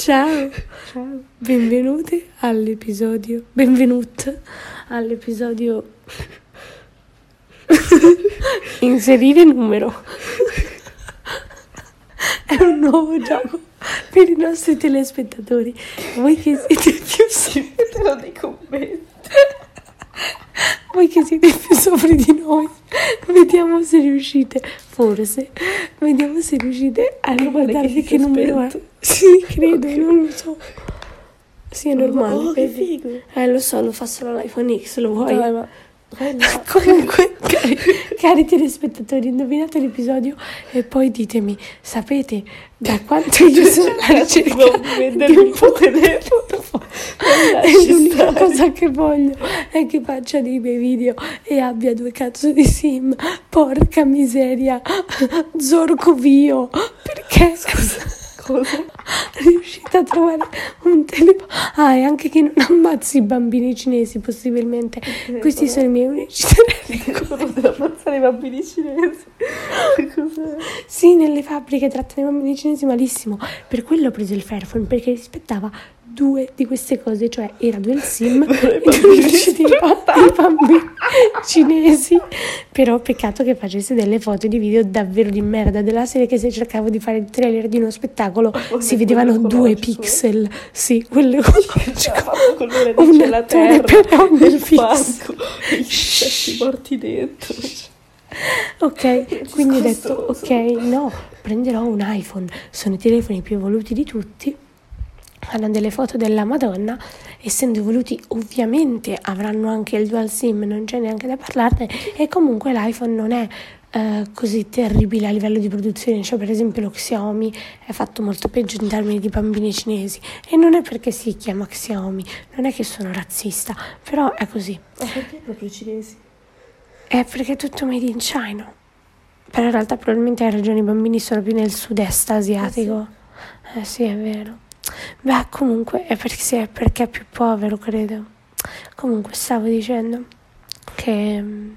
Ciao, Ciao. benvenute all'episodio, benvenute all'episodio inserire numero. È un nuovo gioco per i nostri telespettatori. Voi che siete più so- Te lo dico bene. voi che siete più sopra di noi, vediamo se riuscite, forse, vediamo se riuscite a che ricordarvi si che numero è. spento. Sì, credo, non lo so. Sì, è normale. Oh, che figo. Eh, lo so, lo fa solo l'iPhone X, lo vuoi? Dai, ma... Là. Comunque, cari, cari telespettatori, indovinate l'episodio e poi ditemi, sapete da quanto io sono alla ricerca di un tuo telefono. L'unica cosa che voglio è che faccia dei bei video e abbia due cazzo di sim. Porca miseria, Zorgovio, perché Cosa? Cosa? riuscite a trovare un telefono? Ah, e anche che non ammazzi i bambini cinesi, possibilmente. Questi sono i miei unici telefoni. Cosa per ammazzare i bambini cinesi? Cos'è? Sì, nelle fabbriche trattano i bambini cinesi malissimo. Per quello ho preso il Fairphone, perché rispettava due di queste cose, cioè era dual sim i e bambini non uccideva i bambini cinesi. Però peccato che facesse delle foto di video davvero di merda, della serie che se cercavo di fare il trailer di uno spettacolo quello si vedevano due pixel. Sì, quello colore Un la attore terra. per ogni e gli morti dentro. Ok, quindi ho detto, ok, no, prenderò un iPhone, sono i telefoni più evoluti di tutti, hanno delle foto della Madonna, essendo evoluti ovviamente avranno anche il dual SIM, non c'è neanche da parlarne, e comunque l'iPhone non è eh, così terribile a livello di produzione, cioè per esempio lo Xiaomi è fatto molto peggio in termini di bambini cinesi, e non è perché si chiama Xiaomi, non è che sono razzista, però è così. Ma perché proprio cinesi? È perché è tutto made in China. Però in realtà probabilmente hai ragione, i bambini sono più nel sud-est asiatico. Eh sì, è vero. Beh, comunque è perché, sì, è perché è più povero, credo. Comunque stavo dicendo che... mm,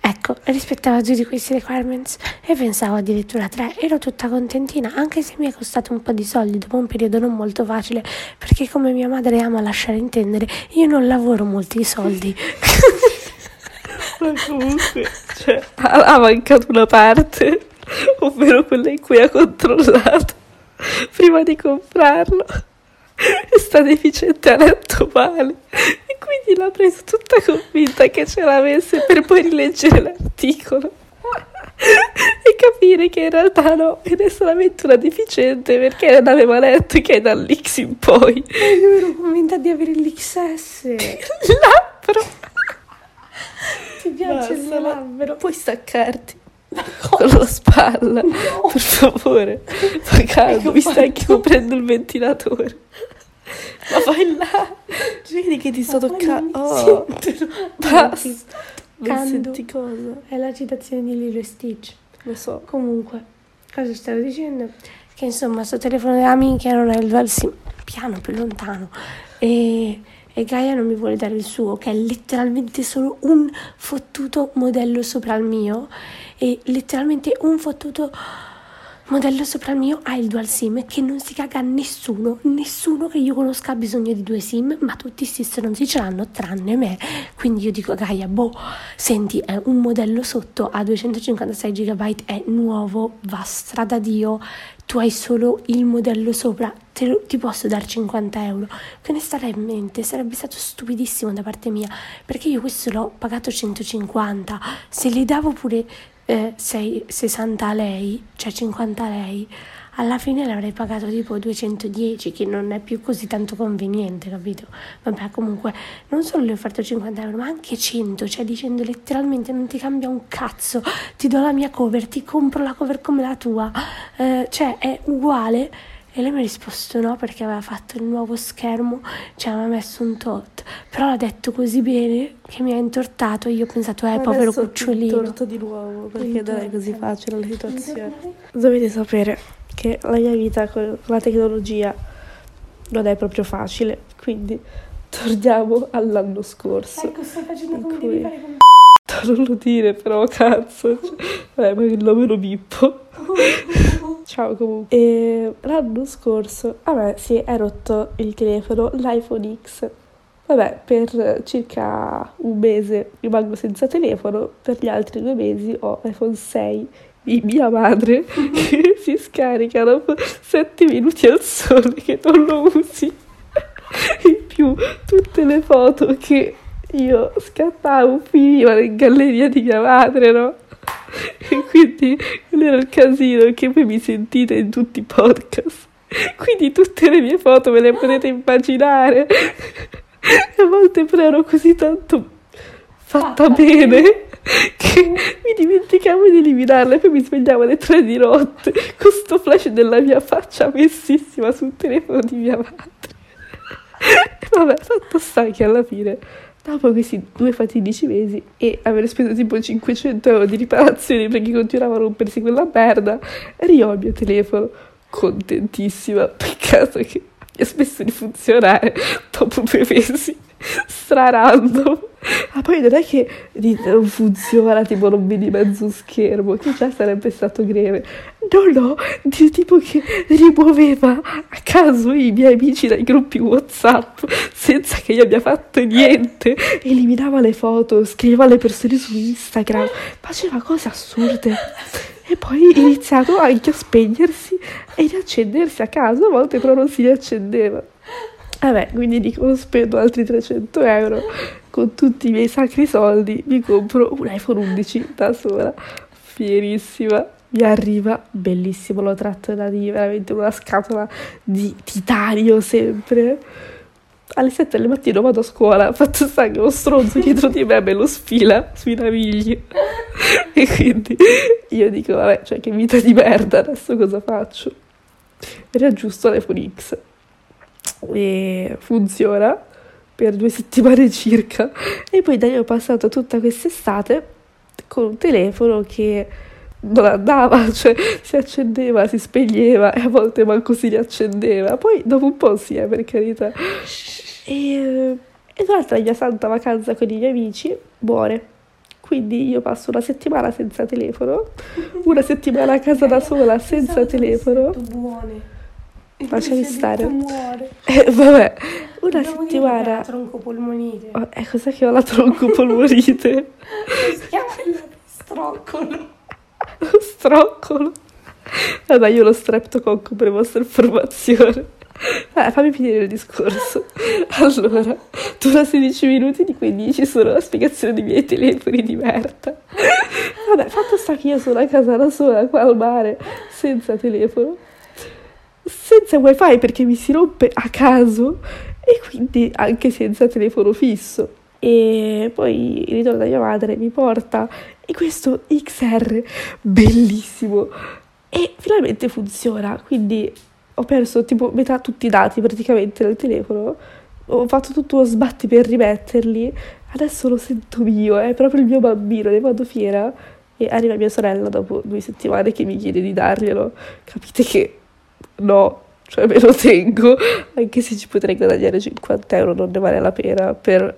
Ecco, rispettavo tutti questi requirements e pensavo addirittura a tre. Ero tutta contentina, anche se mi è costato un po' di soldi dopo un periodo non molto facile, perché come mia madre ama lasciare intendere, io non lavoro molti soldi. Ma comunque, cioè, ha mancato una parte, ovvero quella in cui ha controllato prima di comprarlo. È stata deficiente a letto male e quindi l'ha preso tutta convinta che ce l'avesse per poi rileggere l'articolo e capire che in realtà no, ed è solamente una deficiente perché non aveva letto che è dall'X in poi. E io ero convinta di avere l'XS. Labbro! Ti piace il Basta, ma labbro? Puoi staccarti con la spalla, per favore. Fa caldo, Ho mi sta anche fatto- coprendo il ventilatore. Ma vai là! Vedi che ti sto toccando. Oh, basta. Non senti cosa? È la citazione di Lilo e Stitch. Lo so. Comunque, cosa stavo dicendo? Che insomma, sto telefono della minchia non è il sim. Piano, più lontano. E, e Gaia non mi vuole dare il suo, che è letteralmente solo un fottuto modello sopra il mio. E letteralmente un fottuto modello sopra il mio ha il dual sim che non si caga nessuno, nessuno che io conosca ha bisogno di due sim, ma tutti sti stronzi ce l'hanno tranne me. Quindi io dico a Gaia, boh, senti, è un modello sotto a 256 GB, è nuovo, va strada Dio, tu hai solo il modello sopra, lo- ti posso dare 50 euro. Che ne starei in mente? Sarebbe stato stupidissimo da parte mia, perché io questo l'ho pagato 150, se le davo pure eh, sei- 60 a lei, cioè 50 a lei, alla fine l'avrei pagato tipo 210, che non è più così tanto conveniente, capito? Vabbè, comunque, non solo le ho offerto 50 euro, ma anche 100, cioè dicendo letteralmente non ti cambia un cazzo, ti do la mia cover, ti compro la cover come la tua, eh, cioè è uguale. E lei mi ha risposto no perché aveva fatto il nuovo schermo, ci aveva messo un tot. Però l'ha detto così bene che mi ha intortato e io ho pensato, eh, povero Adesso ti cucciolino. torto di nuovo perché Mi non è così facile la situazione. Dovete sapere che la mia vita con la tecnologia non è proprio facile, quindi torniamo all'anno scorso. Ecco, stai facendo come cui- devi fare con Non lo dire però, cazzo. Cioè, Vabbè, ma il nome lo bippo. Ciao comunque. E l'anno scorso a me si è rotto il telefono, l'iPhone X. Vabbè, per circa un mese rimango senza telefono, per gli altri due mesi ho iPhone 6 di mia madre che si scarica dopo 7 minuti al sole che non lo usi. In più tutte le foto che io scattavo finivano in galleria di mia madre, no? E quindi quello era il casino che voi mi sentite in tutti i podcast. Quindi tutte le mie foto ve le potete immaginare. E a volte però ero così tanto fatta, fatta bene che mi dimenticavo di eliminarla e poi mi svegliavo alle tre di notte con sto flash della mia faccia messissima sul telefono di mia madre. Vabbè, fatto sta che alla fine dopo questi due fatidici mesi e aver speso tipo 500 euro di riparazioni perché continuava a rompersi quella merda, rio il mio telefono contentissima. Peccato che mi ha smesso di funzionare dopo due mesi. Strarando. Ma poi non è che non funziona, tipo non vedi mezzo schermo, che già sarebbe stato greve. No, no, di tipo che rimuoveva a caso i miei amici dai gruppi WhatsApp senza che io abbia fatto niente. Eliminava le foto, scriveva le persone su Instagram, faceva cose assurde. E poi iniziato anche a spegnersi e riaccendersi a caso, a volte però non si riaccendeva. Vabbè, quindi dico, spendo altri 300 euro con tutti i miei sacri soldi, mi compro un iPhone 11 da sola, fierissima. Mi arriva, bellissimo, l'ho tratto da lì, veramente una scatola di titanio sempre. Alle 7 del mattino vado a scuola, fatto sta che lo stronzo dietro di me me lo sfila sui navigli. e quindi io dico, vabbè, cioè che vita di merda, adesso cosa faccio? Riaggiusto l'iPhone X e funziona per due settimane circa e poi da lì ho passato tutta quest'estate con un telefono che non andava, cioè si accendeva, si spegneva e a volte manco si riaccendeva. Poi dopo un po' sì, eh, per carità. E, e durante la mia santa vacanza con i miei amici muore. Quindi io passo una settimana senza telefono, una settimana a casa da sola senza telefono. Buone. Lasciami stare. Muore. Eh, vabbè, una Dobbiamo settimana. la troncopolmonite. Oh, eh, cos'è che ho la troncopolmonite? Si chiama il stroccolo. Stroccolo. Vabbè, io lo streptococco per vostra informazione. Vabbè, fammi finire il discorso. Allora, dura 16 minuti, di cui 10 sono la spiegazione dei miei telefoni di merda. Vabbè, fatto sta che io sono a casa da sola, qua al mare, senza telefono, senza wifi perché mi si rompe a caso e quindi anche senza telefono fisso. E poi da mia madre mi porta e questo XR bellissimo e finalmente funziona. Quindi ho perso tipo metà tutti i dati praticamente del telefono. Ho fatto tutto lo sbatti per rimetterli. Adesso lo sento mio, è proprio il mio bambino, ne vado fiera. E arriva mia sorella dopo due settimane che mi chiede di darglielo. Capite che no, cioè me lo tengo, anche se ci potrei guadagnare 50 euro, non ne vale la pena per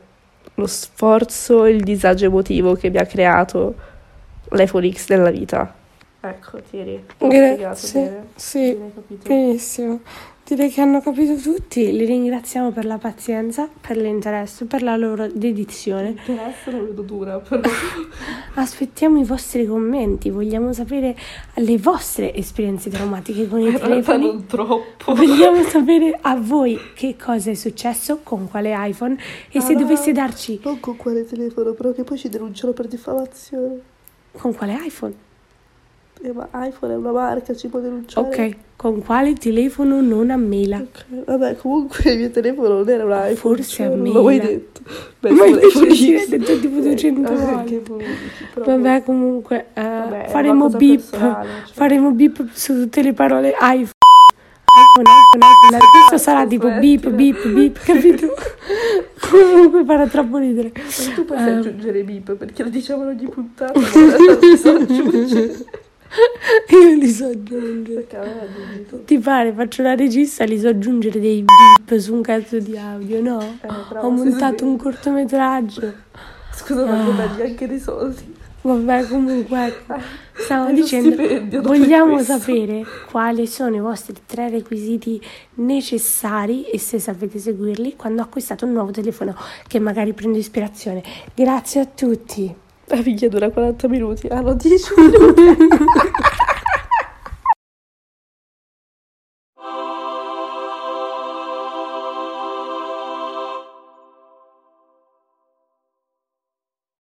lo sforzo e il disagio emotivo che mi ha creato l'iPhone X nella vita. Ecco, ho spiegato Grazie. bene. Sì, benissimo. Direi che hanno capito tutti. Li ringraziamo per la pazienza, per l'interesse, per la loro dedizione. Essere lo vedo dura, però. Aspettiamo i vostri commenti, vogliamo sapere le vostre esperienze traumatiche con i telefoni. non troppo. Vogliamo sapere a voi che cosa è successo, con quale iPhone e se Ah, no. doveste darci Non con quale telefono, però che poi ci denunciano per diffamazione. con quale iPhone. Eh, ma iPhone è una marca, ci può denunciare. Ok, con quale telefono non a mela. Ok, Vabbè, comunque il mio telefono non era un iPhone. Forse cioè, a non me l'ho mai detto. Beh, Ma invece detto tipo 200 Eh, volte. Vabbè, comunque eh, Vabbè, faremo beep. cioè. Faremo beep su tutte le parole iPhone. iPhone, iPhone, iPhone. Questo sarà tipo beep, beep, beep, capito? Comunque farà troppo ridere. Ma tu puoi Eh. aggiungere beep perché lo diciamo in ogni puntata. ma adesso non so aggiungere. Io li so aggiungere. Ti pare, faccio la regista, li so aggiungere dei beep su un cazzo di audio, no? Eh, Ho montato un cortometraggio. Scusa, ma non perdi anche dei soldi. Vabbè, comunque, ecco, stavo dicendo, vogliamo sapere quali sono i vostri tre requisiti necessari e se sapete seguirli quando acquistate un nuovo telefono che magari prende ispirazione. Grazie a tutti. La figlia dura 40 minuti. Ah, no, 10 minuti.